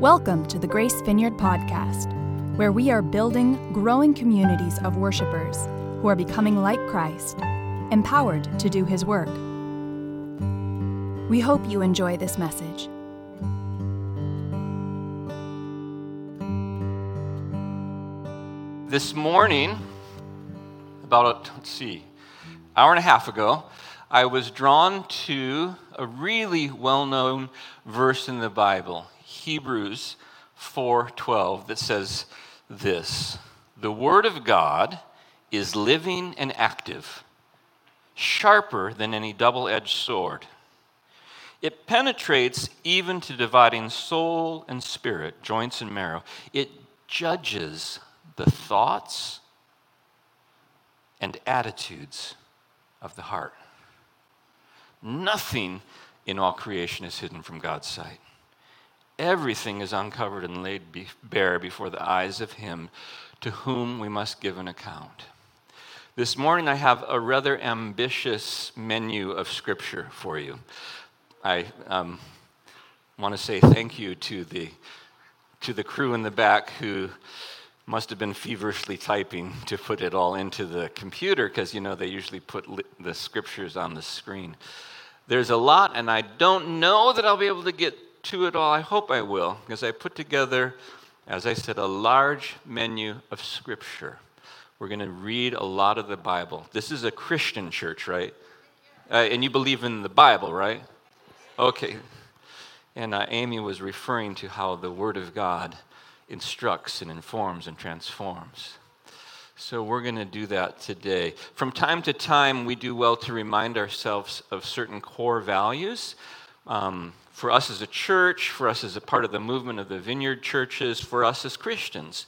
Welcome to the Grace Vineyard Podcast, where we are building growing communities of worshipers who are becoming like Christ, empowered to do His work. We hope you enjoy this message. This morning, about, let's see, hour and a half ago, I was drawn to a really well-known verse in the Bible, Hebrews 4:12 that says this: "The word of God is living and active, sharper than any double-edged sword. It penetrates even to dividing soul and spirit, joints and marrow. It judges the thoughts and attitudes of the heart. Nothing in all creation is hidden from God's sight. Everything is uncovered and laid bare before the eyes of Him to whom we must give an account. This morning, I have a rather ambitious menu of scripture for you. I um, want to say thank you to the, to the crew in the back who must have been feverishly typing to put it all into the computer because, you know, they usually put li- the scriptures on the screen. There's a lot, and I don't know that I'll be able to get to it all. I hope I will, because I put together, as I said, a large menu of scripture. We're going to read a lot of the Bible. This is a Christian church, right? Uh, and you believe in the Bible, right? Okay. And uh, Amy was referring to how the Word of God instructs and informs and transforms. So we're going to do that today. From time to time, we do well to remind ourselves of certain core values. Um, for us as a church, for us as a part of the movement of the vineyard churches, for us as Christians.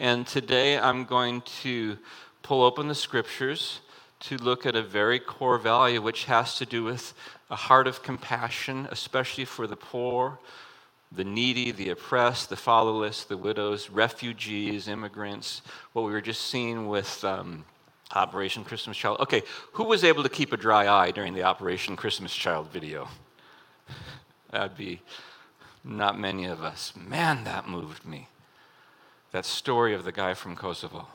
And today I'm going to pull open the scriptures to look at a very core value which has to do with a heart of compassion, especially for the poor, the needy, the oppressed, the fatherless, the widows, refugees, immigrants, what we were just seeing with um, Operation Christmas Child. Okay, who was able to keep a dry eye during the Operation Christmas Child video? That'd be not many of us. Man, that moved me. That story of the guy from Kosovo.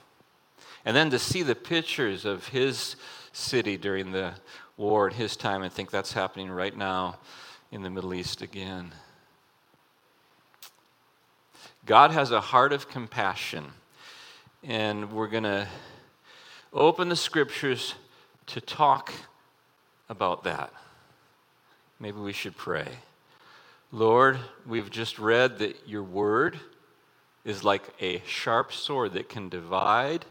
And then to see the pictures of his city during the war at his time and think that's happening right now in the Middle East again. God has a heart of compassion, and we're going to open the scriptures to talk about that. Maybe we should pray. Lord, we've just read that your word is like a sharp sword that can divide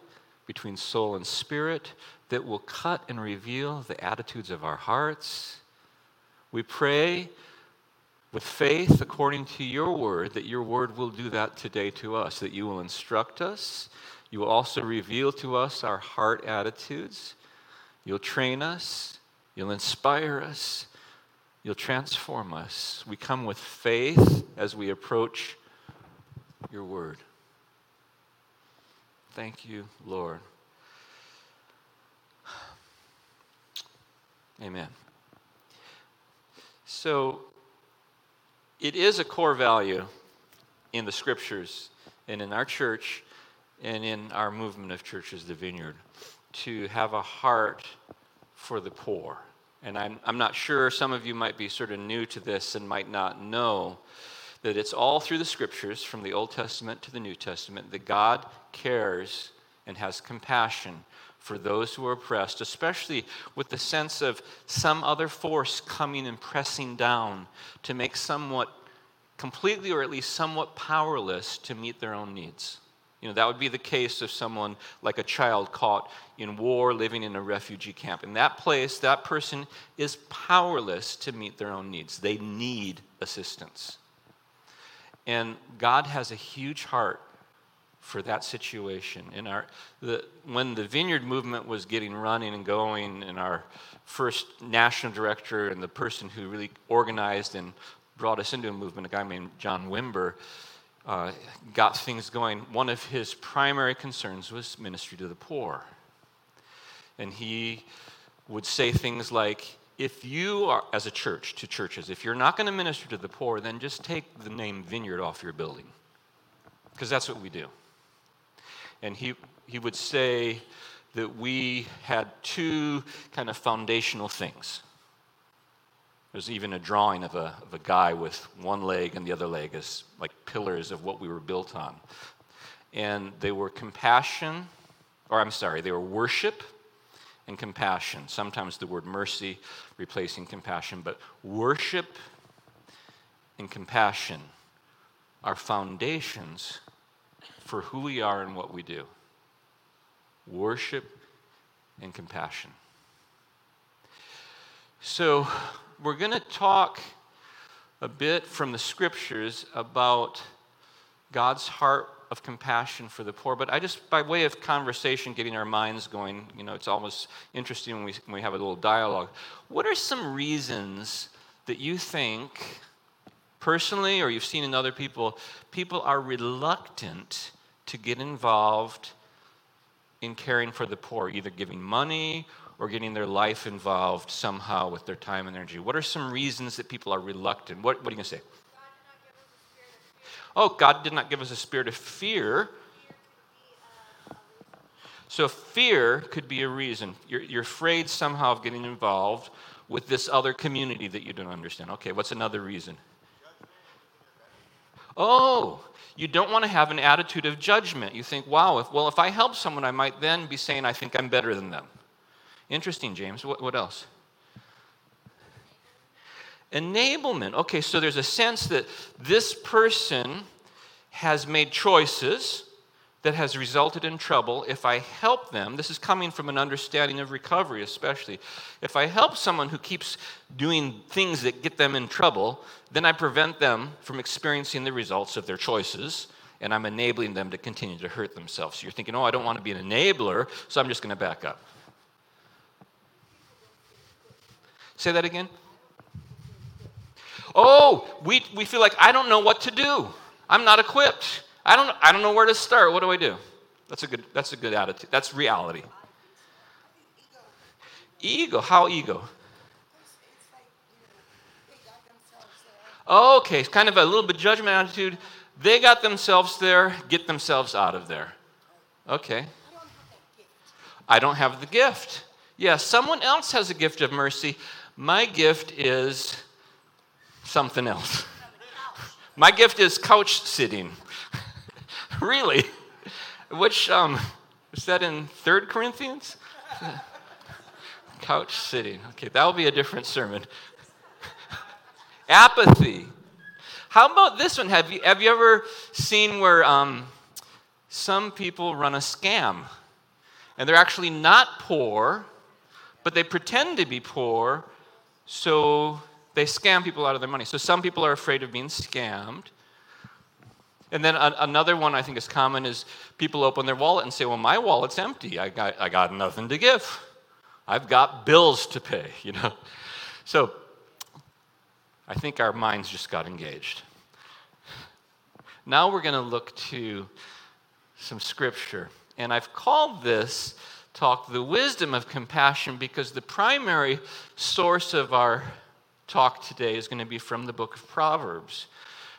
between soul and spirit, that will cut and reveal the attitudes of our hearts. We pray with faith according to your word, that your word will do that today to us, that you will instruct us. You will also reveal to us our heart attitudes. You'll train us. You'll inspire us. You'll transform us. We come with faith as we approach your word. Thank you, Lord. Amen. So, it is a core value in the scriptures and in our church and in our movement of churches, the Vineyard, to have a heart for the poor. And I'm, I'm not sure, some of you might be sort of new to this and might not know that it's all through the scriptures, from the Old Testament to the New Testament, that God cares and has compassion for those who are oppressed, especially with the sense of some other force coming and pressing down to make somewhat completely or at least somewhat powerless to meet their own needs. You know, that would be the case of someone like a child caught in war living in a refugee camp. In that place, that person is powerless to meet their own needs. They need assistance. And God has a huge heart for that situation. In our, the, when the Vineyard movement was getting running and going, and our first national director and the person who really organized and brought us into a movement, a guy named John Wimber, uh, got things going. One of his primary concerns was ministry to the poor. And he would say things like, if you are, as a church, to churches, if you're not going to minister to the poor, then just take the name vineyard off your building. Because that's what we do. And he, he would say that we had two kind of foundational things. There's even a drawing of a, of a guy with one leg and the other leg as like pillars of what we were built on. And they were compassion, or I'm sorry, they were worship and compassion. Sometimes the word mercy replacing compassion, but worship and compassion are foundations for who we are and what we do. Worship and compassion. So, we're going to talk a bit from the scriptures about God's heart of compassion for the poor. But I just, by way of conversation, getting our minds going, you know, it's almost interesting when we, when we have a little dialogue. What are some reasons that you think, personally, or you've seen in other people, people are reluctant to get involved in caring for the poor, either giving money or getting their life involved somehow with their time and energy? What are some reasons that people are reluctant? What, what are you going to say? Oh, God did not give us a spirit of fear. So, fear could be a reason. You're, you're afraid somehow of getting involved with this other community that you don't understand. Okay, what's another reason? Oh, you don't want to have an attitude of judgment. You think, wow, if, well, if I help someone, I might then be saying I think I'm better than them. Interesting, James. What, what else? Enablement. Okay, so there's a sense that this person has made choices that has resulted in trouble. If I help them, this is coming from an understanding of recovery, especially. If I help someone who keeps doing things that get them in trouble, then I prevent them from experiencing the results of their choices, and I'm enabling them to continue to hurt themselves. So you're thinking, oh, I don't want to be an enabler, so I'm just going to back up. Say that again. Oh, we, we feel like I don't know what to do. I'm not equipped. I don't, I don't know where to start. What do I do? That's a good, that's a good attitude. That's reality. Ego. How ego? Okay, it's kind of a little bit judgment attitude. They got themselves there, get themselves out of there. Okay. I don't have the gift. Yes, yeah, someone else has a gift of mercy. My gift is something else. My gift is couch sitting. really? Which, um, is that in Third Corinthians? couch sitting. Okay, that'll be a different sermon. Apathy. How about this one? Have you, have you ever seen where um, some people run a scam? And they're actually not poor, but they pretend to be poor so they scam people out of their money. So some people are afraid of being scammed. And then a- another one I think is common is people open their wallet and say, Well, my wallet's empty. I got, I got nothing to give. I've got bills to pay, you know. So I think our minds just got engaged. Now we're going to look to some scripture. And I've called this talk, The Wisdom of Compassion, because the primary source of our talk today is going to be from the book of Proverbs.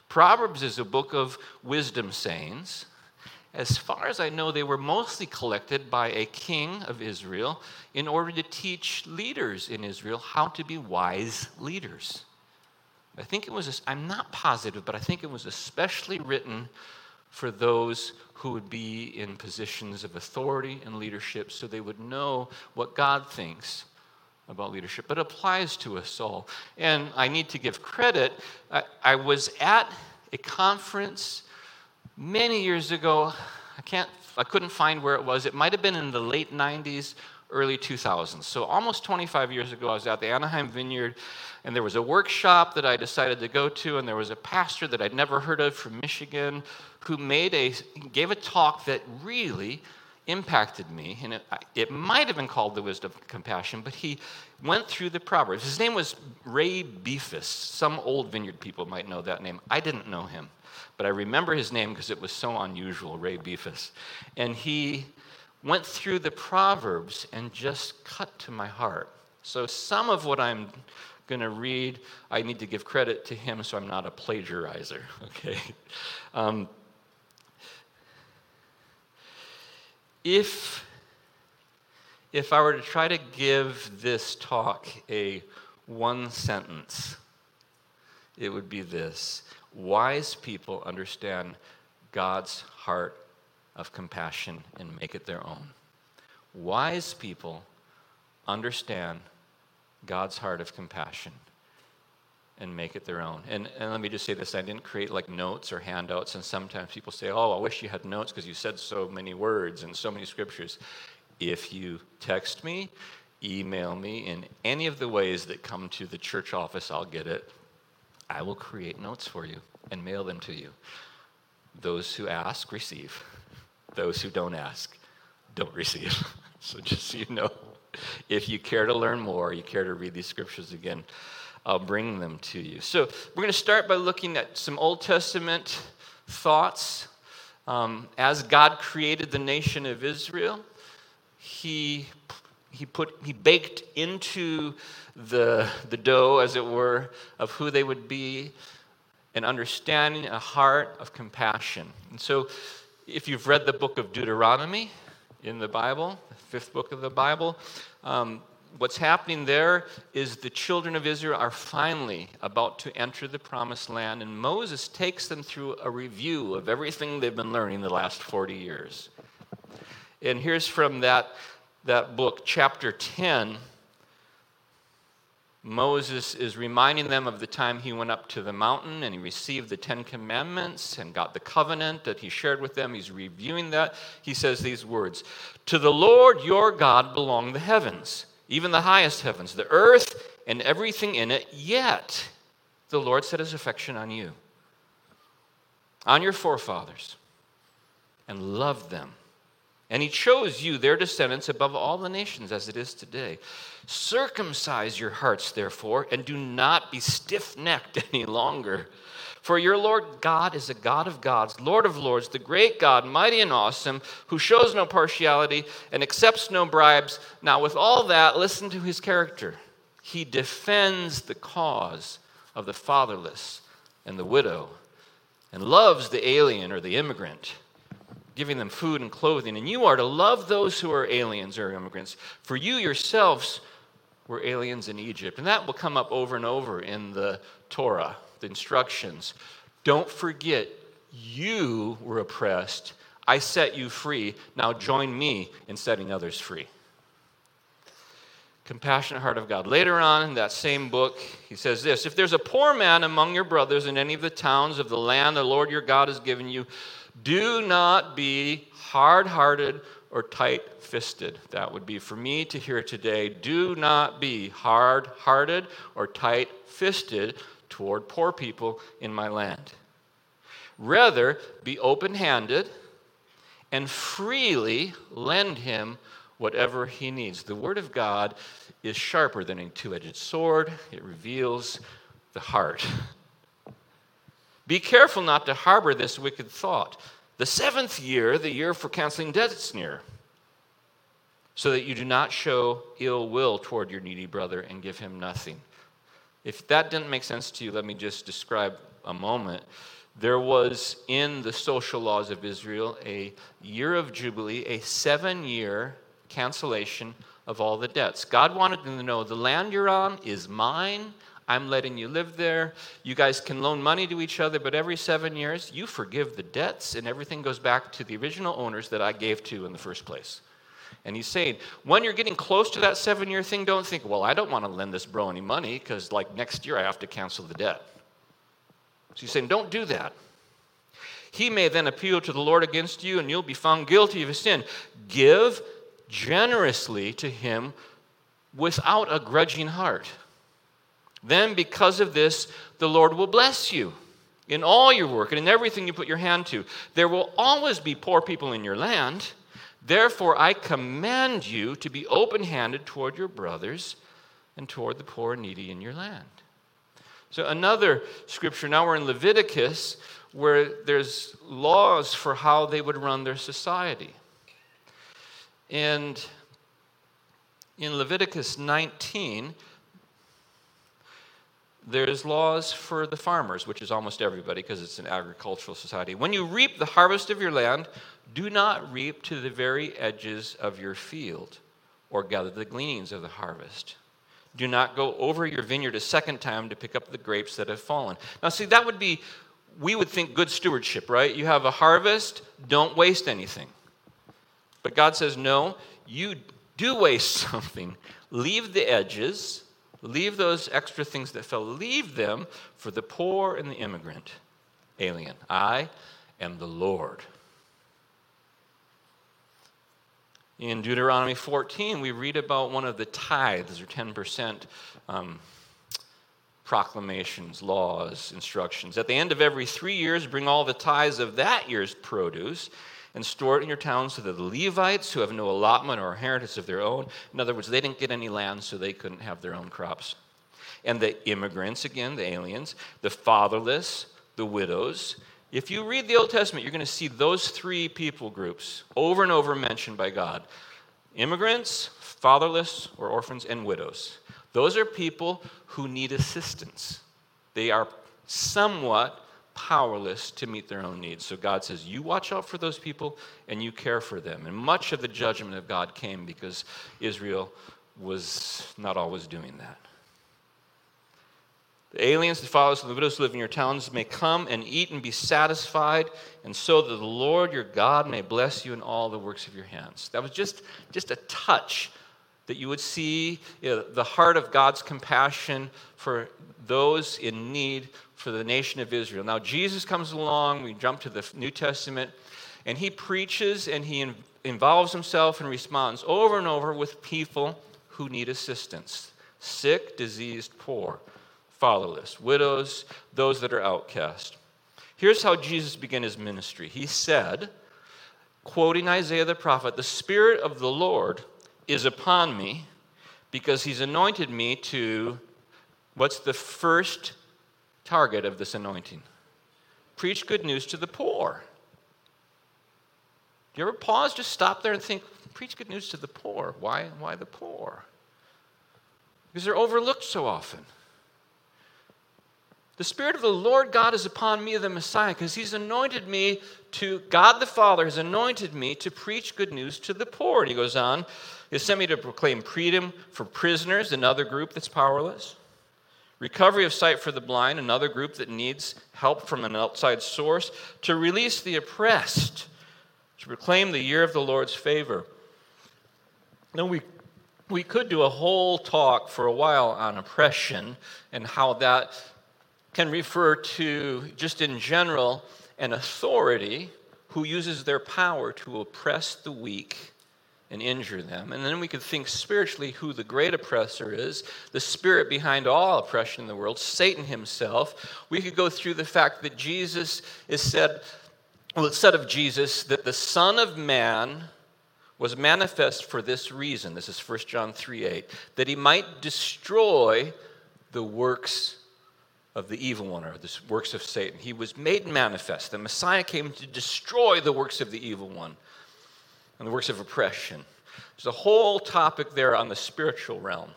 Proverbs is a book of wisdom sayings. As far as I know, they were mostly collected by a king of Israel in order to teach leaders in Israel how to be wise leaders. I think it was, I'm not positive, but I think it was especially written for those who would be in positions of authority and leadership so they would know what God thinks about leadership, but applies to us all. And I need to give credit. I, I was at a conference many years ago. I can't I couldn't find where it was. It might have been in the late 90s, early 2000s. So almost 25 years ago, I was at the Anaheim Vineyard, and there was a workshop that I decided to go to, and there was a pastor that I'd never heard of from Michigan who made a gave a talk that really impacted me, and it, it might have been called the wisdom of compassion, but he went through the Proverbs. His name was Ray Beefus. Some old vineyard people might know that name. I didn't know him, but I remember his name because it was so unusual, Ray Beefus. And he went through the Proverbs and just cut to my heart. So some of what I'm going to read, I need to give credit to him so I'm not a plagiarizer, okay? Um, if, if I were to try to give this talk a one sentence, it would be this Wise people understand God's heart of compassion and make it their own. Wise people understand God's heart of compassion and make it their own. And, and let me just say this I didn't create like notes or handouts, and sometimes people say, Oh, I wish you had notes because you said so many words and so many scriptures. If you text me, email me in any of the ways that come to the church office, I'll get it. I will create notes for you and mail them to you. Those who ask, receive. Those who don't ask, don't receive. so just so you know if you care to learn more, you care to read these scriptures again, I'll bring them to you. So we're going to start by looking at some Old Testament thoughts. Um, as God created the nation of Israel, He he put he baked into the the dough as it were of who they would be an understanding a heart of compassion and so if you've read the book of deuteronomy in the Bible, the fifth book of the Bible. Um, what's happening there is the children of Israel are finally about to enter the promised land, and Moses takes them through a review of everything they've been learning the last 40 years. And here's from that, that book, chapter 10 Moses is reminding them of the time he went up to the mountain and he received the Ten Commandments and got the covenant that he shared with them. He's reviewing that. He says these words To the Lord your God belong the heavens, even the highest heavens, the earth and everything in it, yet the Lord set his affection on you, on your forefathers, and loved them and he chose you, their descendants, above all the nations as it is today. Circumcise your hearts, therefore, and do not be stiff necked any longer. For your Lord God is a God of gods, Lord of lords, the great God, mighty and awesome, who shows no partiality and accepts no bribes. Now, with all that, listen to his character. He defends the cause of the fatherless and the widow and loves the alien or the immigrant giving them food and clothing. And you are to love those who are aliens or immigrants, for you yourselves were aliens in Egypt. And that will come up over and over in the Torah, the instructions. Don't forget, you were oppressed. I set you free. Now join me in setting others free. Compassionate heart of God. Later on in that same book, he says this If there's a poor man among your brothers in any of the towns of the land the Lord your God has given you, do not be hard hearted or tight fisted. That would be for me to hear today. Do not be hard hearted or tight fisted toward poor people in my land. Rather, be open handed and freely lend him whatever he needs. The Word of God is sharper than a two edged sword, it reveals the heart. Be careful not to harbor this wicked thought. The seventh year, the year for canceling debts, near, so that you do not show ill will toward your needy brother and give him nothing. If that didn't make sense to you, let me just describe a moment. There was in the social laws of Israel a year of Jubilee, a seven year cancellation of all the debts. God wanted them to know the land you're on is mine. I'm letting you live there. You guys can loan money to each other, but every seven years, you forgive the debts, and everything goes back to the original owners that I gave to in the first place. And he's saying, when you're getting close to that seven year thing, don't think, well, I don't want to lend this bro any money because, like, next year I have to cancel the debt. So he's saying, don't do that. He may then appeal to the Lord against you, and you'll be found guilty of a sin. Give generously to him without a grudging heart. Then, because of this, the Lord will bless you in all your work and in everything you put your hand to. There will always be poor people in your land. Therefore, I command you to be open handed toward your brothers and toward the poor and needy in your land. So, another scripture, now we're in Leviticus, where there's laws for how they would run their society. And In Leviticus 19, there's laws for the farmers, which is almost everybody because it's an agricultural society. When you reap the harvest of your land, do not reap to the very edges of your field or gather the gleanings of the harvest. Do not go over your vineyard a second time to pick up the grapes that have fallen. Now, see, that would be, we would think good stewardship, right? You have a harvest, don't waste anything. But God says, no, you do waste something. Leave the edges, leave those extra things that fell, leave them for the poor and the immigrant, alien. I am the Lord. In Deuteronomy 14, we read about one of the tithes, or 10% um, proclamations, laws, instructions. At the end of every three years, bring all the tithes of that year's produce and store it in your town so that the Levites, who have no allotment or inheritance of their own, in other words, they didn't get any land, so they couldn't have their own crops. And the immigrants, again, the aliens, the fatherless, the widows. If you read the Old Testament, you're going to see those three people groups over and over mentioned by God immigrants, fatherless or orphans, and widows. Those are people who need assistance. They are somewhat powerless to meet their own needs. So God says, You watch out for those people and you care for them. And much of the judgment of God came because Israel was not always doing that. The aliens, the fathers, and the widows who live in your towns may come and eat and be satisfied, and so that the Lord your God may bless you in all the works of your hands. That was just, just a touch that you would see you know, the heart of God's compassion for those in need for the nation of Israel. Now, Jesus comes along, we jump to the New Testament, and he preaches and he involves himself and responds over and over with people who need assistance sick, diseased, poor, fatherless, widows, those that are outcast. Here's how Jesus began his ministry. He said, quoting Isaiah the prophet, The Spirit of the Lord is upon me because he's anointed me to, what's the first target of this anointing. Preach good news to the poor. Do you ever pause, just stop there and think, preach good news to the poor? Why, why the poor? Because they're overlooked so often. The Spirit of the Lord God is upon me, the Messiah, because He's anointed me to, God the Father has anointed me to preach good news to the poor. And He goes on, He sent me to proclaim freedom for prisoners, another group that's powerless, recovery of sight for the blind, another group that needs help from an outside source, to release the oppressed, to proclaim the year of the Lord's favor. Now, we, we could do a whole talk for a while on oppression and how that can refer to, just in general, an authority who uses their power to oppress the weak and injure them. And then we could think spiritually who the great oppressor is, the spirit behind all oppression in the world, Satan himself. We could go through the fact that Jesus is said, well, it's said of Jesus that the Son of Man was manifest for this reason. This is 1 John 3 8, that he might destroy the works of the evil one or the works of Satan. He was made manifest. The Messiah came to destroy the works of the evil one and the works of oppression. There's a whole topic there on the spiritual realm.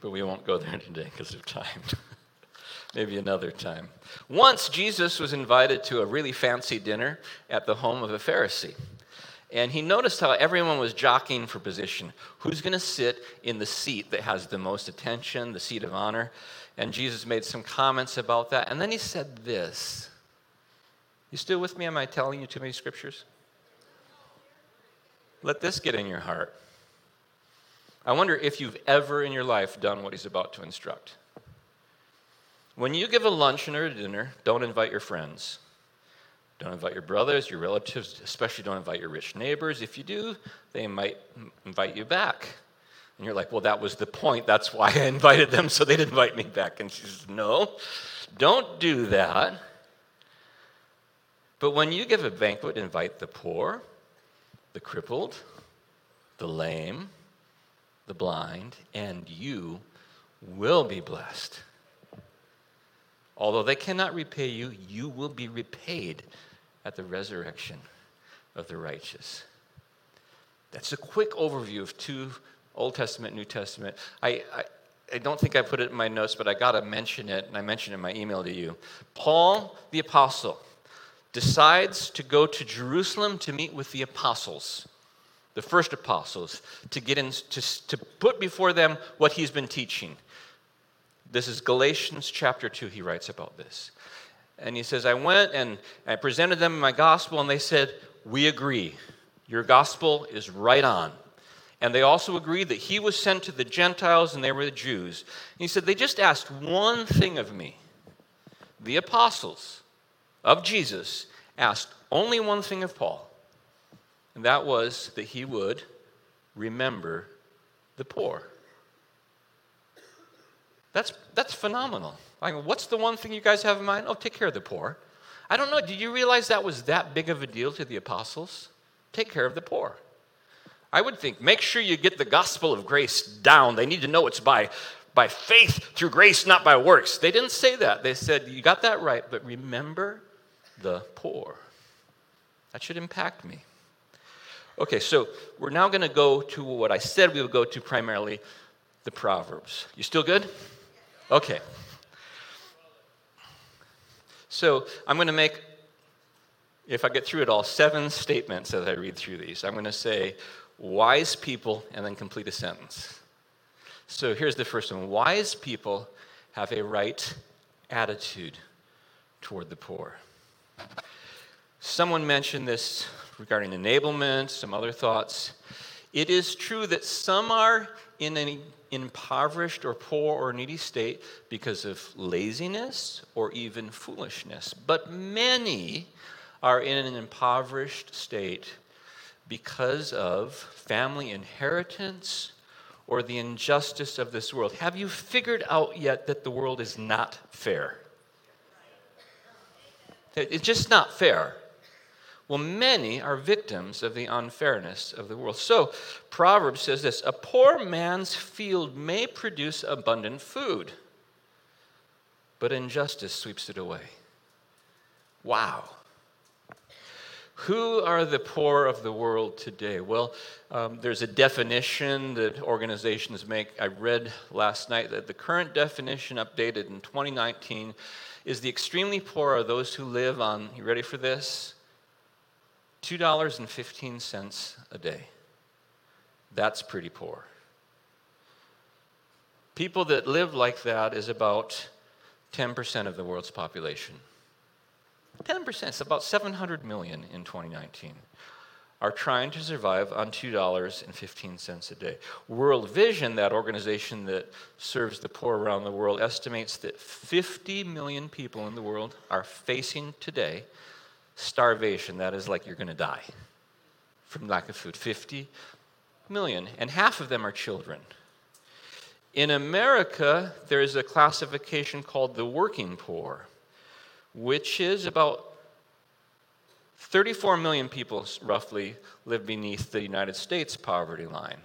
But we won't go there today because of time. Maybe another time. Once Jesus was invited to a really fancy dinner at the home of a Pharisee. And he noticed how everyone was jockeying for position. Who's going to sit in the seat that has the most attention, the seat of honor? And Jesus made some comments about that. And then he said this you still with me? Am I telling you too many scriptures? Let this get in your heart. I wonder if you've ever in your life done what he's about to instruct. When you give a luncheon or a dinner, don't invite your friends. Don't invite your brothers, your relatives, especially don't invite your rich neighbors. If you do, they might invite you back. And you're like, well, that was the point. That's why I invited them, so they'd invite me back. And she says, no, don't do that. But when you give a banquet, invite the poor, the crippled, the lame, the blind, and you will be blessed. Although they cannot repay you, you will be repaid at the resurrection of the righteous. That's a quick overview of two Old Testament, New Testament. I, I, I don't think I put it in my notes, but I got to mention it, and I mentioned it in my email to you. Paul the Apostle decides to go to Jerusalem to meet with the apostles, the first apostles, to get in, to, to put before them what he's been teaching. This is Galatians chapter 2, he writes about this. And he says, I went and I presented them my gospel, and they said, We agree. Your gospel is right on. And they also agreed that he was sent to the Gentiles and they were the Jews. And he said, They just asked one thing of me. The apostles of Jesus asked only one thing of Paul, and that was that he would remember the poor. That's, that's phenomenal. Like, what's the one thing you guys have in mind? Oh, take care of the poor. I don't know. Did you realize that was that big of a deal to the apostles? Take care of the poor. I would think, make sure you get the gospel of grace down. They need to know it's by, by faith through grace, not by works. They didn't say that. They said, you got that right, but remember the poor. That should impact me. Okay, so we're now going to go to what I said we would go to primarily the Proverbs. You still good? Okay. So I'm going to make, if I get through it all, seven statements as I read through these. I'm going to say wise people and then complete a sentence. So here's the first one Wise people have a right attitude toward the poor. Someone mentioned this regarding enablement, some other thoughts. It is true that some are in an impoverished or poor or needy state because of laziness or even foolishness, but many are in an impoverished state because of family inheritance or the injustice of this world. Have you figured out yet that the world is not fair? It's just not fair. Well, many are victims of the unfairness of the world. So, Proverbs says this A poor man's field may produce abundant food, but injustice sweeps it away. Wow. Who are the poor of the world today? Well, um, there's a definition that organizations make. I read last night that the current definition, updated in 2019, is the extremely poor are those who live on, you ready for this? $2.15 a day. That's pretty poor. People that live like that is about 10% of the world's population. 10%, it's about 700 million in 2019, are trying to survive on $2.15 a day. World Vision, that organization that serves the poor around the world, estimates that 50 million people in the world are facing today starvation. That is like you're going to die from lack of food. 50 million, and half of them are children. In America, there is a classification called the working poor which is about 34 million people roughly live beneath the United States poverty line.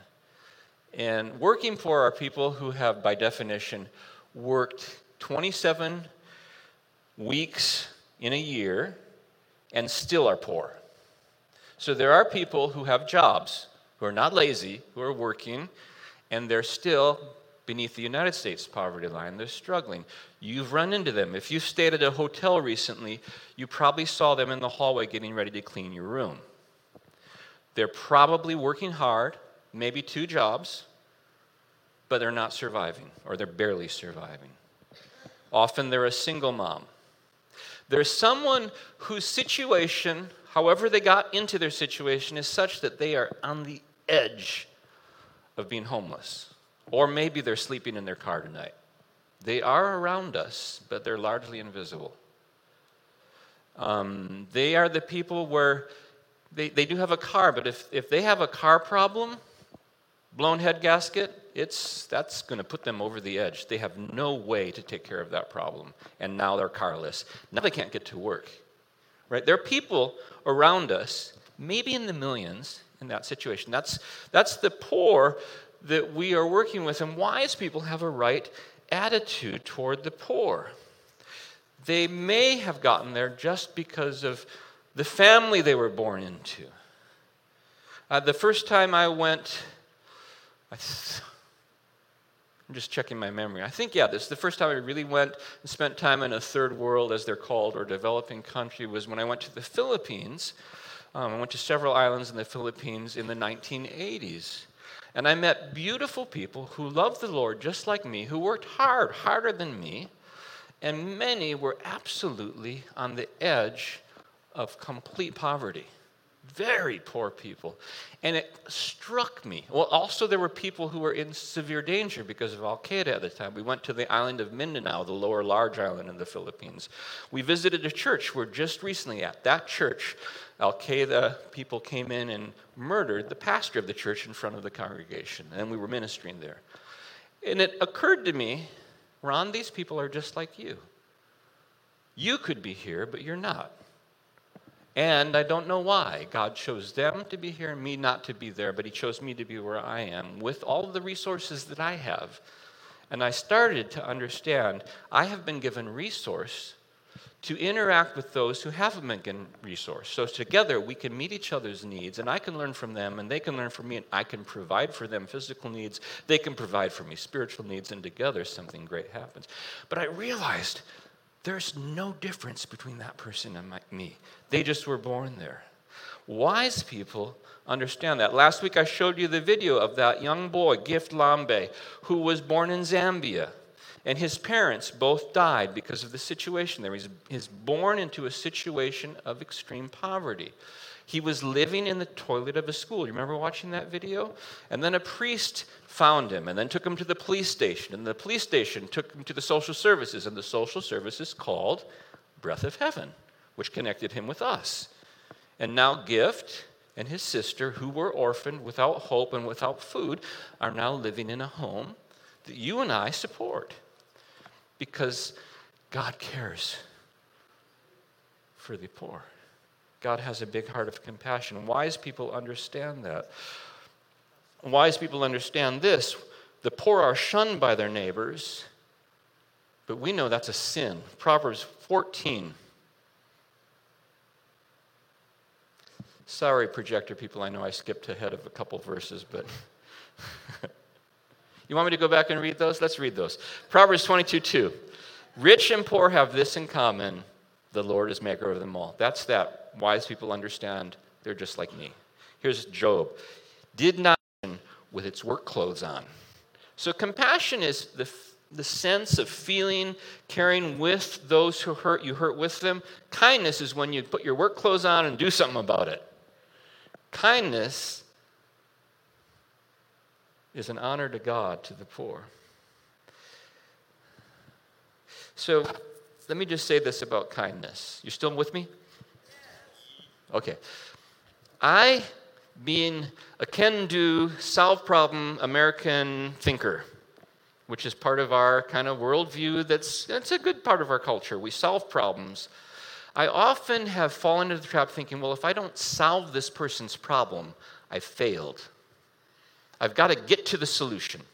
And working poor are people who have, by definition, worked 27 weeks in a year and still are poor. So there are people who have jobs, who are not lazy, who are working, and they're still beneath the United States poverty line. They're struggling. You've run into them. If you stayed at a hotel recently, you probably saw them in the hallway getting ready to clean your room. They're probably working hard, maybe two jobs, but they're not surviving, or they're barely surviving. Often they're a single mom. There's someone whose situation, however they got into their situation, is such that they are on the edge of being homeless. Or maybe they're sleeping in their car tonight. They are around us, but they're largely invisible. Um, they are the people where they, they do have a car, but if, if they have a car problem, blown head gasket, it's, that's going to put them over the edge. They have no way to take care of that problem, and now they're carless. Now they can't get to work. Right? There are people around us, maybe in the millions, in that situation. That's, that's the poor that we are working with, and wise people have a right attitude toward the poor. They may have gotten there just because of the family they were born into. Uh, the first time I went, I, I'm just checking my memory. I think, yeah, this is the first time I really went and spent time in a third world, as they're called, or developing country, was when I went to the Philippines. Um, I went to several islands in the Philippines in the 1980s. And I met beautiful people who loved the Lord just like me, who worked hard, harder than me, and many were absolutely on the edge of complete poverty very poor people. And it struck me. Well, also, there were people who were in severe danger because of Al Qaeda at the time. We went to the island of Mindanao, the lower large island in the Philippines. We visited a church we're just recently at. That church, Al Qaeda people came in and murdered the pastor of the church in front of the congregation. And we were ministering there. And it occurred to me Ron, these people are just like you. You could be here, but you're not. And I don't know why. God chose them to be here and me not to be there, but He chose me to be where I am with all the resources that I have. And I started to understand I have been given resource to interact with those who haven't been given resource. So together we can meet each other's needs, and I can learn from them, and they can learn from me, and I can provide for them physical needs. They can provide for me spiritual needs, and together something great happens. But I realized there's no difference between that person and my, me. They just were born there. Wise people understand that. Last week I showed you the video of that young boy, Gift Lambe, who was born in Zambia. And his parents both died because of the situation there. He's, he's born into a situation of extreme poverty. He was living in the toilet of a school. You remember watching that video? And then a priest found him and then took him to the police station. And the police station took him to the social services. And the social services called Breath of Heaven, which connected him with us. And now Gift and his sister, who were orphaned without hope and without food, are now living in a home that you and I support because God cares for the poor. God has a big heart of compassion. Wise people understand that. Wise people understand this the poor are shunned by their neighbors, but we know that's a sin. Proverbs 14. Sorry, projector people, I know I skipped ahead of a couple verses, but. you want me to go back and read those? Let's read those. Proverbs 22 2. Rich and poor have this in common the Lord is maker of them all. That's that. Wise people understand they're just like me. Here's Job. Did not with its work clothes on. So, compassion is the, the sense of feeling, caring with those who hurt you, hurt with them. Kindness is when you put your work clothes on and do something about it. Kindness is an honor to God, to the poor. So, let me just say this about kindness. You still with me? Okay. I being a can do, solve problem American thinker, which is part of our kind of worldview that's, that's a good part of our culture. We solve problems. I often have fallen into the trap thinking, well, if I don't solve this person's problem, I've failed. I've got to get to the solution.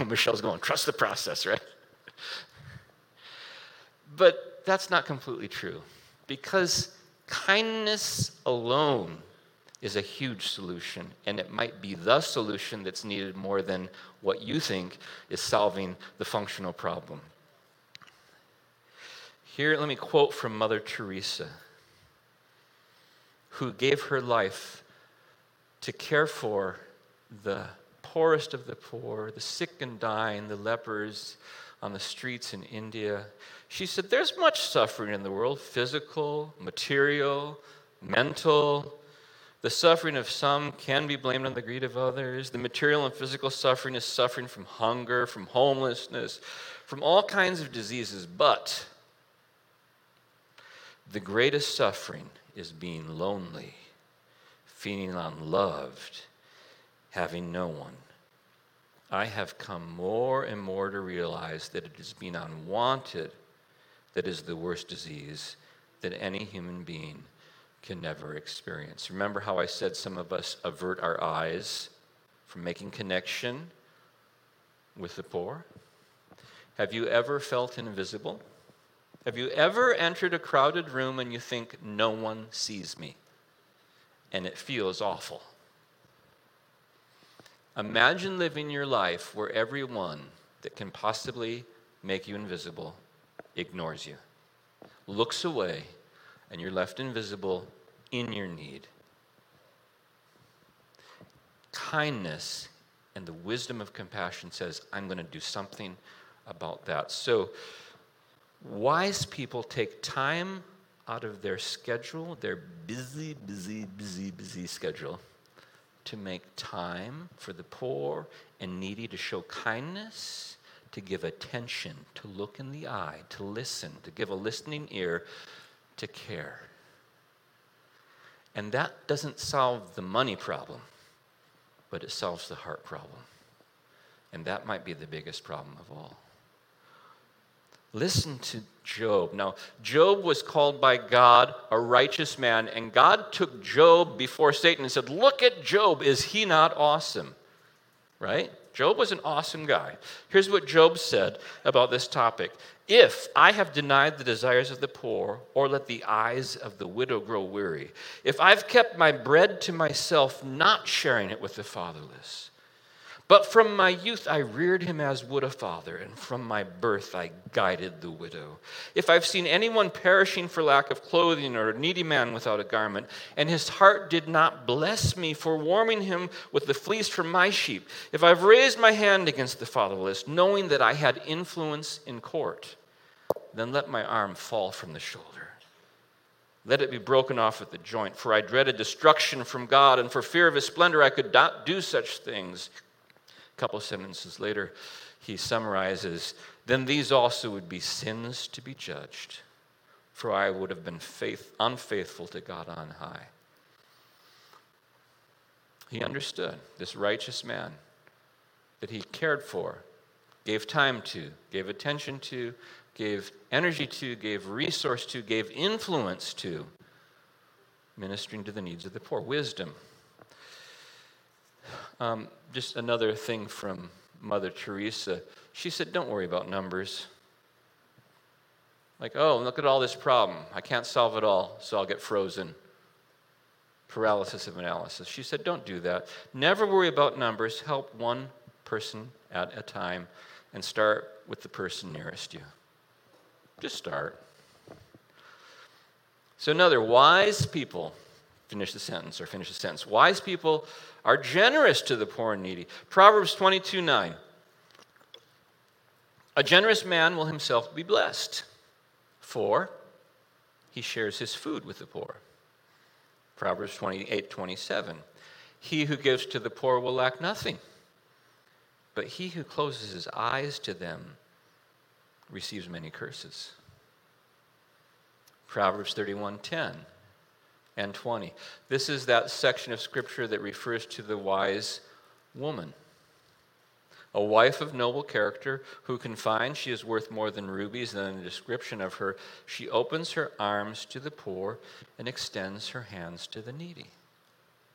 Oh, Michelle's going, trust the process, right? But that's not completely true because kindness alone is a huge solution, and it might be the solution that's needed more than what you think is solving the functional problem. Here, let me quote from Mother Teresa, who gave her life to care for the poorest of the poor, the sick and dying, the lepers on the streets in India. She said, There's much suffering in the world physical, material, mental, the suffering of some can be blamed on the greed of others. The material and physical suffering is suffering from hunger, from homelessness, from all kinds of diseases. But the greatest suffering is being lonely, feeling unloved, having no one. I have come more and more to realize that it is being unwanted that is the worst disease that any human being can never experience. Remember how I said some of us avert our eyes from making connection with the poor? Have you ever felt invisible? Have you ever entered a crowded room and you think, no one sees me? And it feels awful, Imagine living your life where everyone that can possibly make you invisible ignores you, looks away, and you're left invisible in your need. Kindness and the wisdom of compassion says, I'm going to do something about that. So, wise people take time out of their schedule, their busy, busy, busy, busy schedule, to make time for the poor and needy to show kindness, to give attention, to look in the eye, to listen, to give a listening ear, to care. And that doesn't solve the money problem, but it solves the heart problem. And that might be the biggest problem of all. Listen to Job. Now, Job was called by God a righteous man, and God took Job before Satan and said, Look at Job. Is he not awesome? Right? Job was an awesome guy. Here's what Job said about this topic If I have denied the desires of the poor, or let the eyes of the widow grow weary, if I've kept my bread to myself, not sharing it with the fatherless, but from my youth I reared him as would a father, and from my birth I guided the widow. If I've seen anyone perishing for lack of clothing, or a needy man without a garment, and his heart did not bless me for warming him with the fleece from my sheep, if I've raised my hand against the fatherless, knowing that I had influence in court, then let my arm fall from the shoulder. Let it be broken off at the joint, for I dreaded destruction from God, and for fear of his splendor I could not do such things. Couple sentences later, he summarizes Then these also would be sins to be judged, for I would have been faith, unfaithful to God on high. He understood this righteous man that he cared for, gave time to, gave attention to, gave energy to, gave resource to, gave influence to, ministering to the needs of the poor. Wisdom. Um, just another thing from Mother Teresa. She said, Don't worry about numbers. Like, oh, look at all this problem. I can't solve it all, so I'll get frozen. Paralysis of analysis. She said, Don't do that. Never worry about numbers. Help one person at a time and start with the person nearest you. Just start. So, another wise people, finish the sentence or finish the sentence. Wise people are generous to the poor and needy. Proverbs 22 9. A generous man will himself be blessed, for he shares his food with the poor. Proverbs 28 27. He who gives to the poor will lack nothing, but he who closes his eyes to them receives many curses. Proverbs 31 10 and 20. This is that section of Scripture that refers to the wise woman. A wife of noble character who can find she is worth more than rubies, than a description of her. She opens her arms to the poor and extends her hands to the needy.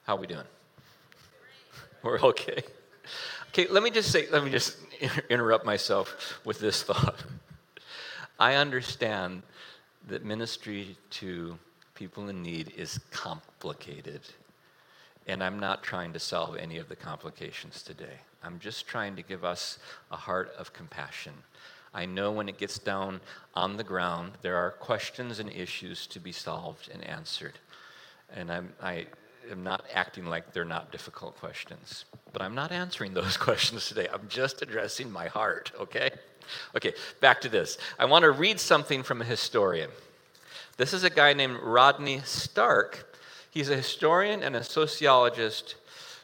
How are we doing? We're okay. Okay, let me just say, let me just interrupt myself with this thought. I understand that ministry to people in need is complicated. And I'm not trying to solve any of the complications today. I'm just trying to give us a heart of compassion. I know when it gets down on the ground, there are questions and issues to be solved and answered. And I'm, I am not acting like they're not difficult questions. But I'm not answering those questions today. I'm just addressing my heart, okay? Okay, back to this. I want to read something from a historian. This is a guy named Rodney Stark. He's a historian and a sociologist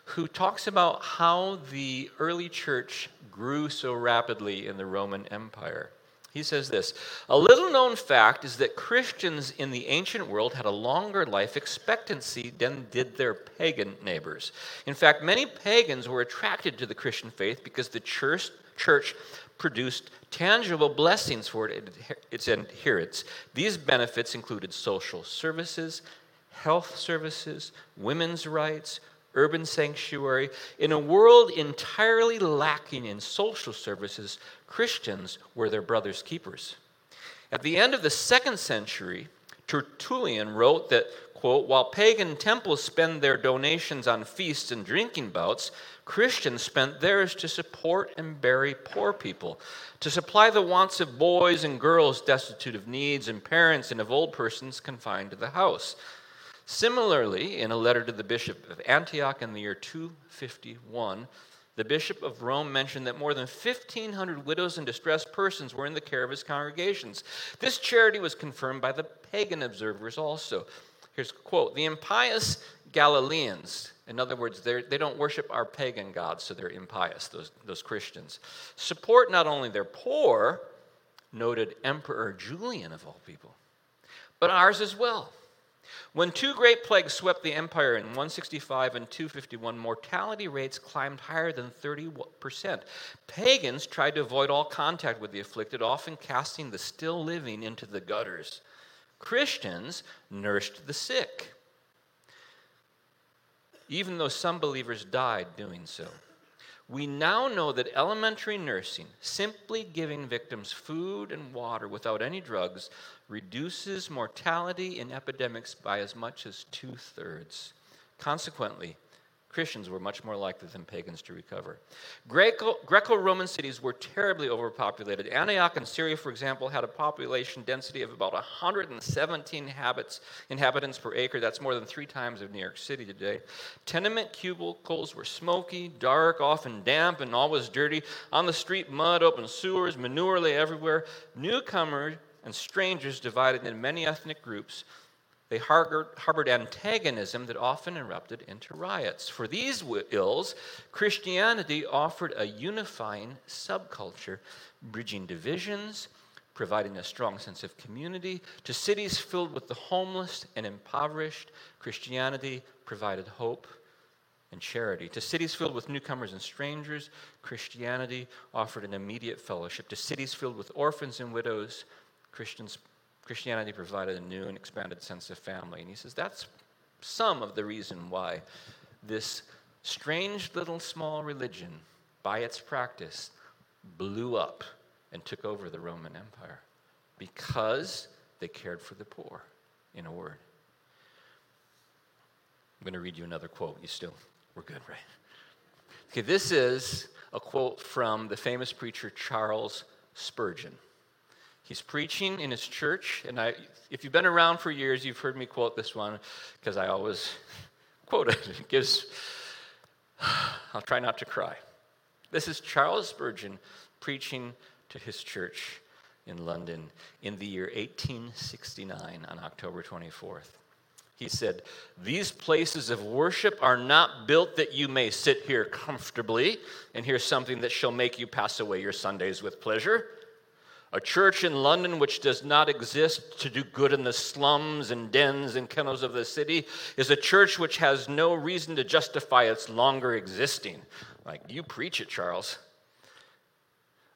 who talks about how the early church grew so rapidly in the Roman Empire. He says this A little known fact is that Christians in the ancient world had a longer life expectancy than did their pagan neighbors. In fact, many pagans were attracted to the Christian faith because the church, church produced tangible blessings for its adherents. These benefits included social services, health services, women's rights, urban sanctuary. In a world entirely lacking in social services, Christians were their brother's keepers. At the end of the second century, Tertullian wrote that, quote, while pagan temples spend their donations on feasts and drinking bouts, Christians spent theirs to support and bury poor people, to supply the wants of boys and girls destitute of needs, and parents and of old persons confined to the house. Similarly, in a letter to the bishop of Antioch in the year 251, the bishop of Rome mentioned that more than 1,500 widows and distressed persons were in the care of his congregations. This charity was confirmed by the pagan observers also. Here's a quote The impious Galileans, in other words, they don't worship our pagan gods, so they're impious, those, those Christians, support not only their poor, noted Emperor Julian of all people, but ours as well. When two great plagues swept the empire in 165 and 251, mortality rates climbed higher than 30%. Pagans tried to avoid all contact with the afflicted, often casting the still living into the gutters. Christians nursed the sick, even though some believers died doing so. We now know that elementary nursing, simply giving victims food and water without any drugs, reduces mortality in epidemics by as much as two thirds. Consequently, Christians were much more likely than pagans to recover. Greco Roman cities were terribly overpopulated. Antioch in Syria, for example, had a population density of about 117 habits, inhabitants per acre. That's more than three times of New York City today. Tenement cubicles were smoky, dark, often damp, and always dirty. On the street, mud, open sewers, manure lay everywhere. Newcomers and strangers divided in many ethnic groups they harbored, antagonism that often erupted into riots. For these ills, Christianity offered a unifying subculture, bridging divisions, providing a strong sense of community. To cities filled with the homeless and impoverished, Christianity provided hope and charity. To cities filled with newcomers and strangers, Christianity offered an immediate fellowship. To cities filled with orphans and widows, Christians Christianity provided a new and expanded sense of family. And he says that's some of the reason why this strange little small religion, by its practice, blew up and took over the Roman Empire because they cared for the poor, in a word. I'm going to read you another quote. You still, we're good, right? Okay, this is a quote from the famous preacher Charles Spurgeon. He's preaching in his church, and I, if you've been around for years, you've heard me quote this one because I always quote it. It gives, I'll try not to cry. This is Charles Spurgeon preaching to his church in London in the year 1869 on October 24th. He said, These places of worship are not built that you may sit here comfortably and hear something that shall make you pass away your Sundays with pleasure. A church in London which does not exist to do good in the slums and dens and kennels of the city is a church which has no reason to justify its longer existing. Like, you preach it, Charles.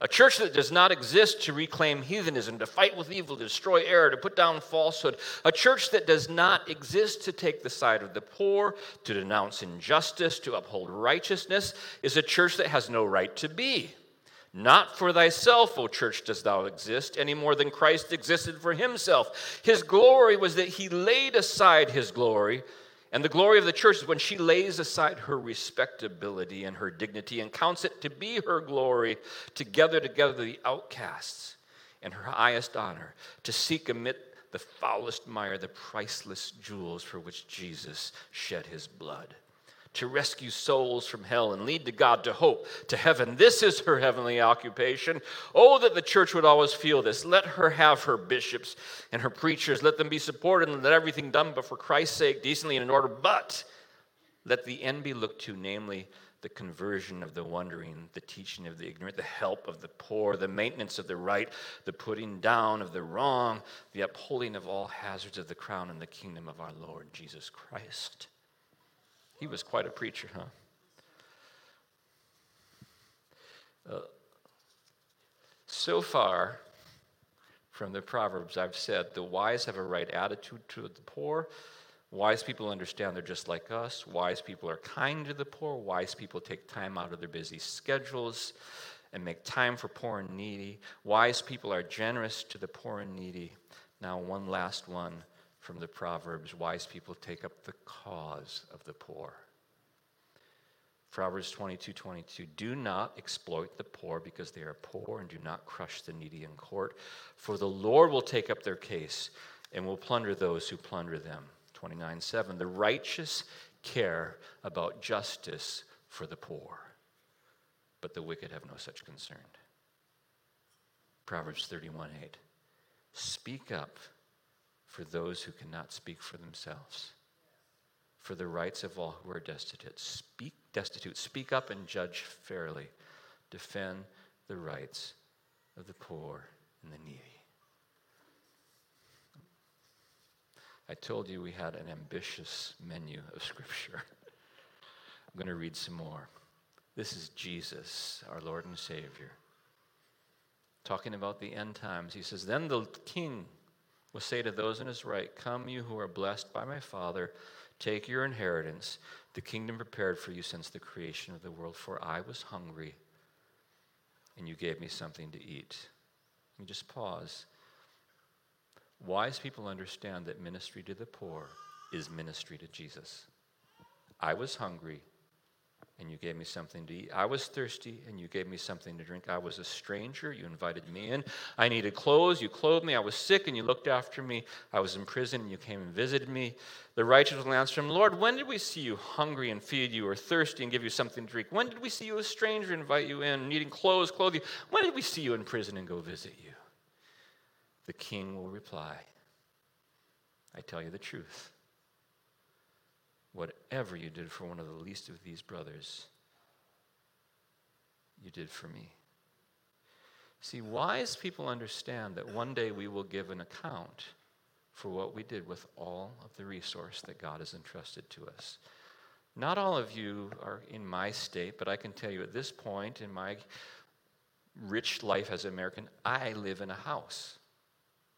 A church that does not exist to reclaim heathenism, to fight with evil, to destroy error, to put down falsehood. A church that does not exist to take the side of the poor, to denounce injustice, to uphold righteousness, is a church that has no right to be. Not for thyself, O church, dost thou exist, any more than Christ existed for himself. His glory was that he laid aside his glory. And the glory of the church is when she lays aside her respectability and her dignity and counts it to be her glory to gather together the outcasts and her highest honor, to seek amid the foulest mire the priceless jewels for which Jesus shed his blood to rescue souls from hell and lead to God to hope, to heaven. This is her heavenly occupation. Oh, that the church would always feel this. Let her have her bishops and her preachers. Let them be supported and let everything done but for Christ's sake, decently and in order. But let the end be looked to, namely, the conversion of the wandering, the teaching of the ignorant, the help of the poor, the maintenance of the right, the putting down of the wrong, the upholding of all hazards of the crown and the kingdom of our Lord Jesus Christ. He was quite a preacher, huh? Uh, so far from the Proverbs, I've said the wise have a right attitude to the poor. Wise people understand they're just like us. Wise people are kind to the poor. Wise people take time out of their busy schedules and make time for poor and needy. Wise people are generous to the poor and needy. Now, one last one from the Proverbs wise people take up the cause of the poor. Proverbs 22 22. Do not exploit the poor because they are poor, and do not crush the needy in court, for the Lord will take up their case and will plunder those who plunder them. 29 7. The righteous care about justice for the poor, but the wicked have no such concern. Proverbs 31 8. Speak up for those who cannot speak for themselves, for the rights of all who are destitute. Speak, destitute. Speak up and judge fairly. Defend the rights of the poor and the needy. I told you we had an ambitious menu of Scripture. I'm going to read some more. This is Jesus, our Lord and Savior. Talking about the end times, he says, Then the king will say to those in his right, Come, you who are blessed by my Father, take your inheritance, the kingdom prepared for you since the creation of the world. For I was hungry, and you gave me something to eat. Let me just pause. Wise people understand that ministry to the poor is ministry to Jesus. I was hungry, and you gave me something to eat. I was thirsty, and you gave me something to drink. I was a stranger, you invited me in. I needed clothes, you clothed me. I was sick, and you looked after me. I was in prison, and you came and visited me. The righteous will answer him, Lord, when did we see you hungry and feed you, or thirsty and give you something to drink? When did we see you a stranger invite you in, needing clothes, clothe you? When did we see you in prison and go visit you? The king will reply, I tell you the truth. Whatever you did for one of the least of these brothers, you did for me. See, wise people understand that one day we will give an account for what we did with all of the resource that God has entrusted to us. Not all of you are in my state, but I can tell you at this point in my rich life as an American, I live in a house.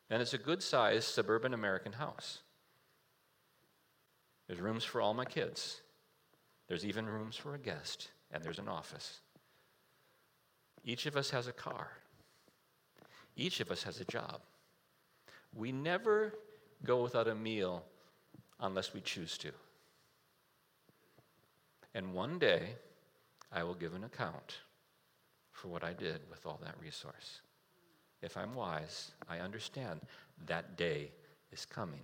And it's a good sized suburban American house. There's rooms for all my kids. There's even rooms for a guest, and there's an office. Each of us has a car. Each of us has a job. We never go without a meal unless we choose to. And one day, I will give an account for what I did with all that resource. If I'm wise, I understand that day is coming.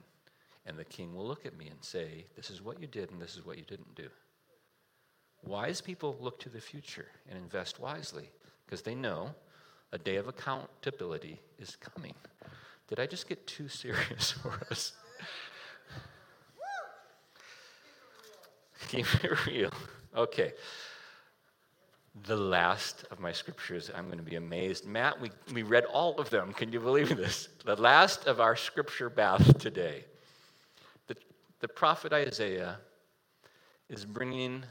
And the king will look at me and say, This is what you did and this is what you didn't do. Wise people look to the future and invest wisely because they know a day of accountability is coming. Did I just get too serious for us? Keep it real. Okay. The last of my scriptures, I'm going to be amazed. Matt, we, we read all of them. Can you believe this? The last of our scripture bath today the prophet Isaiah is bringing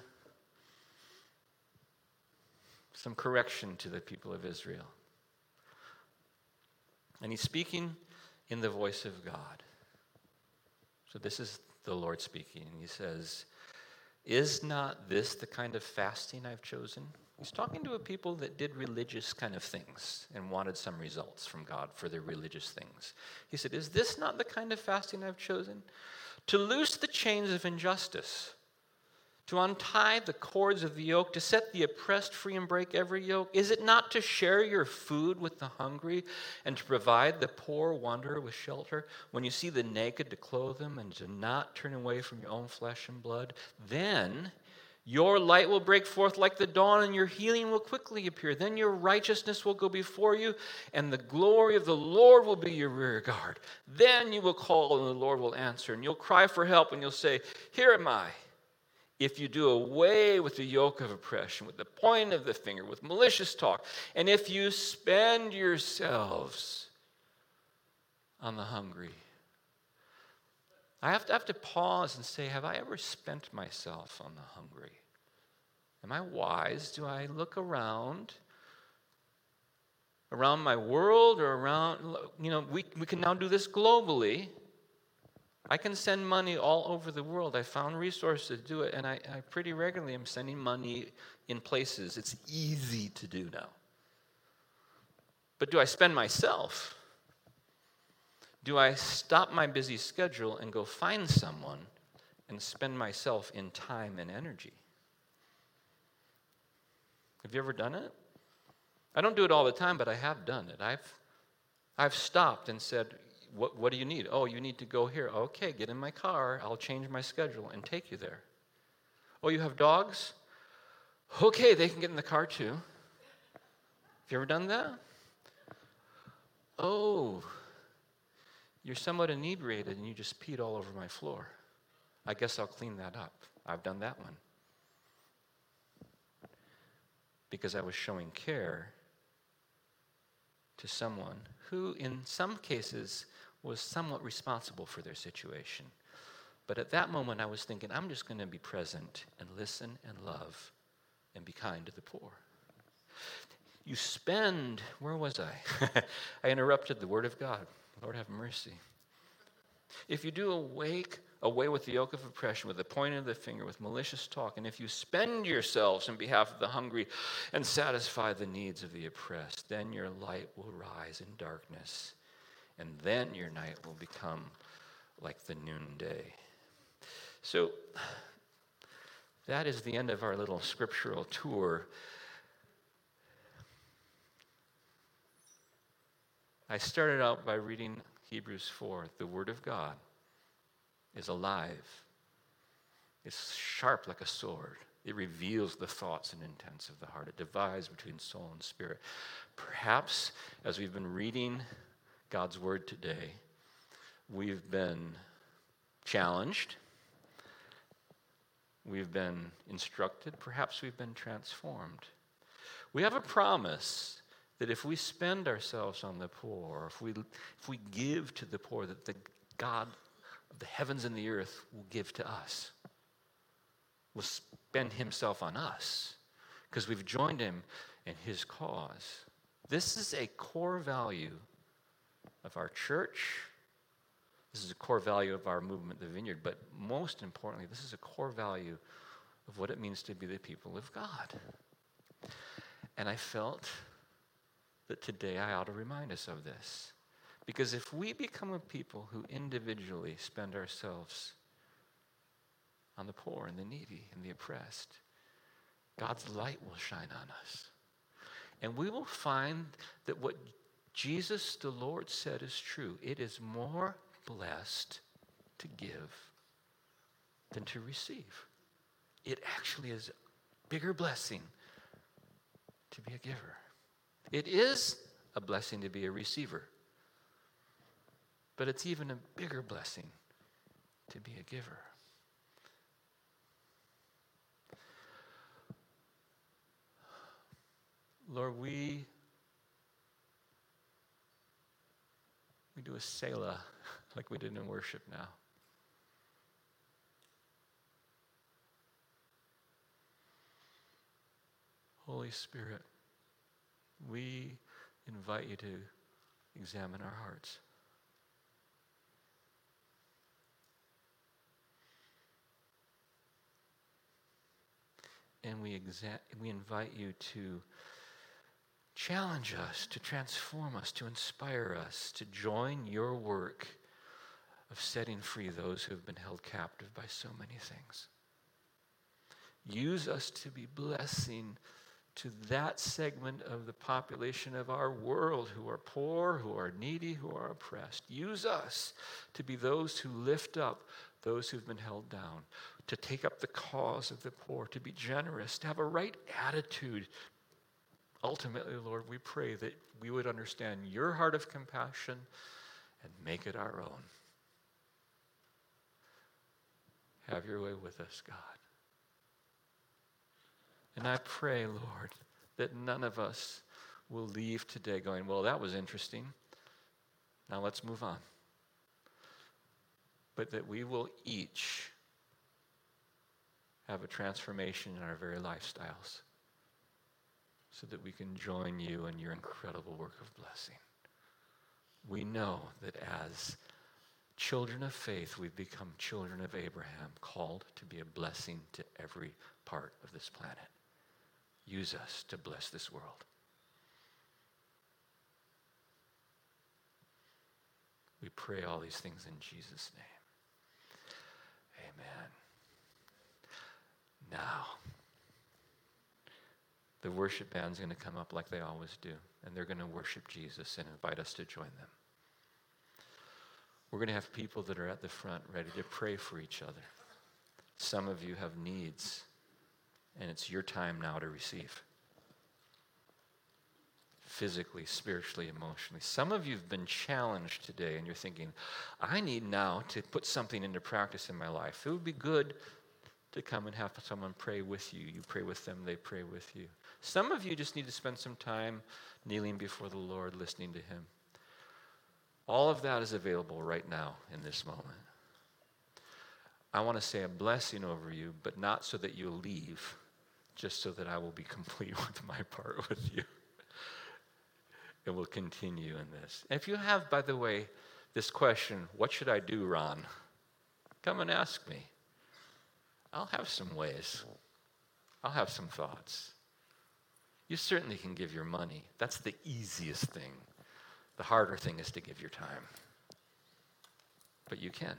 some correction to the people of Israel. And he's speaking in the voice of God. So this is the Lord speaking. He says, Is not this the kind of fasting I've chosen? He's talking to a people that did religious kind of things and wanted some results from God for their religious things. He said, Is this not the kind of fasting I've chosen? To loose the chains of injustice, to untie the cords of the yoke, to set the oppressed free and break every yoke? Is it not to share your food with the hungry and to provide the poor wanderer with shelter? When you see the naked, to clothe them and to not turn away from your own flesh and blood? Then your light will break forth like the dawn, and your healing will quickly appear. Then your righteousness will go before you, and the glory of the Lord will be your rear guard. Then you will call, and the Lord will answer. And you'll cry for help, and you'll say, Here am I. If you do away with the yoke of oppression, with the point of the finger, with malicious talk, and if you spend yourselves on the hungry, I have to, have to pause and say, Have I ever spent myself on the hungry? Am I wise? Do I look around? Around my world or around, you know, we, we can now do this globally. I can send money all over the world. I found resources to do it, and I, I pretty regularly am sending money in places it's easy to do now. But do I spend myself? Do I stop my busy schedule and go find someone and spend myself in time and energy? Have you ever done it? I don't do it all the time, but I have done it. I've, I've stopped and said, what, what do you need? Oh, you need to go here. Okay, get in my car. I'll change my schedule and take you there. Oh, you have dogs? Okay, they can get in the car too. Have you ever done that? Oh, you're somewhat inebriated and you just peed all over my floor. I guess I'll clean that up. I've done that one. Because I was showing care to someone who, in some cases, was somewhat responsible for their situation. But at that moment, I was thinking, I'm just going to be present and listen and love and be kind to the poor. You spend, where was I? I interrupted the word of God. Lord have mercy. If you do awake, away with the yoke of oppression, with the point of the finger, with malicious talk, and if you spend yourselves in behalf of the hungry and satisfy the needs of the oppressed, then your light will rise in darkness, and then your night will become like the noonday. So, that is the end of our little scriptural tour. I started out by reading Hebrews 4. The Word of God is alive, it's sharp like a sword. It reveals the thoughts and intents of the heart. It divides between soul and spirit. Perhaps as we've been reading God's Word today, we've been challenged We've been instructed, perhaps we've been transformed. We have a promise that if we spend ourselves on the poor, if we, if we give to the poor, that the God of the heavens and the earth will give to us, will spend himself on us, because we've joined him in his cause. This is a core value of our church, this is a core value of our movement, the vineyard, but most importantly, this is a core value of what it means to be the people of God. And I felt that today I ought to remind us of this. Because if we become a people who individually spend ourselves on the poor and the needy and the oppressed, God's light will shine on us. And we will find that what Jesus the Lord said is true. It is more blessed to give than to receive. It actually is a bigger blessing to be a giver. It is a blessing to be a receiver, but it's even a bigger blessing to be a giver. Lord, we we do a Selah like we did in worship now. Holy Spirit, we invite you to examine our hearts. And we, exa- we invite you to challenge us, to transform us, to inspire us, to join your work of setting free those who have been held captive by so many things. Use us to be blessing to that segment of the population of our world who are poor, who are needy, who are oppressed. Use us to be those who lift up those who've been held down, to take up the cause of the poor, to be generous, to have a right attitude. Ultimately, Lord, we pray that we would understand your heart of compassion and make it our own. Have your way with us, God. And I pray, Lord, that none of us will leave today going, well, that was interesting. Now let's move on. But that we will each have a transformation in our very lifestyles so that we can join you in your incredible work of blessing. We know that as children of faith, we've become children of Abraham, called to be a blessing to every part of this planet. Use us to bless this world. We pray all these things in Jesus' name. Amen. Now, the worship band's going to come up like they always do, and they're going to worship Jesus and invite us to join them. We're going to have people that are at the front ready to pray for each other. Some of you have needs, and it's your time now to receive physically, spiritually, emotionally. Some of you have been challenged today, and you're thinking, I need now to put something into practice in my life. It would be good to come and have someone pray with you. You pray with them, they pray with you. Some of you just need to spend some time kneeling before the Lord, listening to Him. All of that is available right now in this moment. I want to say a blessing over you, but not so that you'll leave, just so that I will be complete with my part with you. and we'll continue in this. if you have, by the way, this question, what should I do, Ron? Come and ask me. I'll have some ways. I'll have some thoughts. You certainly can give your money. That's the easiest thing. The harder thing is to give your time. But you can.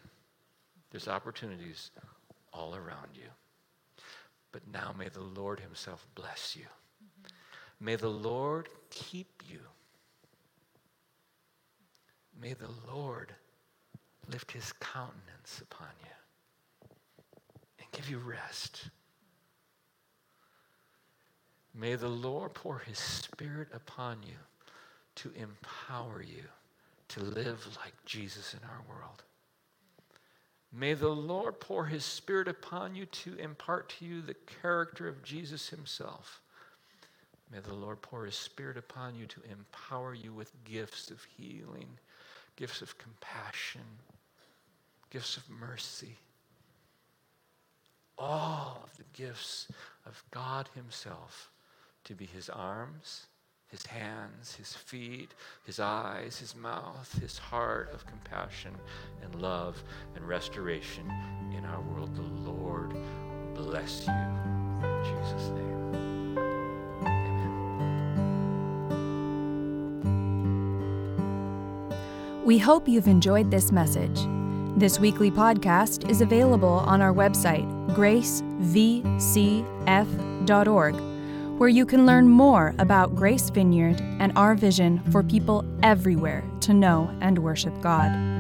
There's opportunities all around you. But now may the Lord Himself bless you. Mm-hmm. May the Lord keep you. May the Lord lift His countenance upon you and give you rest. May the Lord pour his spirit upon you to empower you to live like Jesus in our world. May the Lord pour his spirit upon you to impart to you the character of Jesus himself. May the Lord pour his spirit upon you to empower you with gifts of healing, gifts of compassion, gifts of mercy. All of the gifts of God himself to be his arms, his hands, his feet, his eyes, his mouth, his heart of compassion and love and restoration in our world. The Lord bless you. In Jesus' name. Amen. We hope you've enjoyed this message. This weekly podcast is available on our website, gracevcf.org where you can learn more about Grace Vineyard and our vision for people everywhere to know and worship God.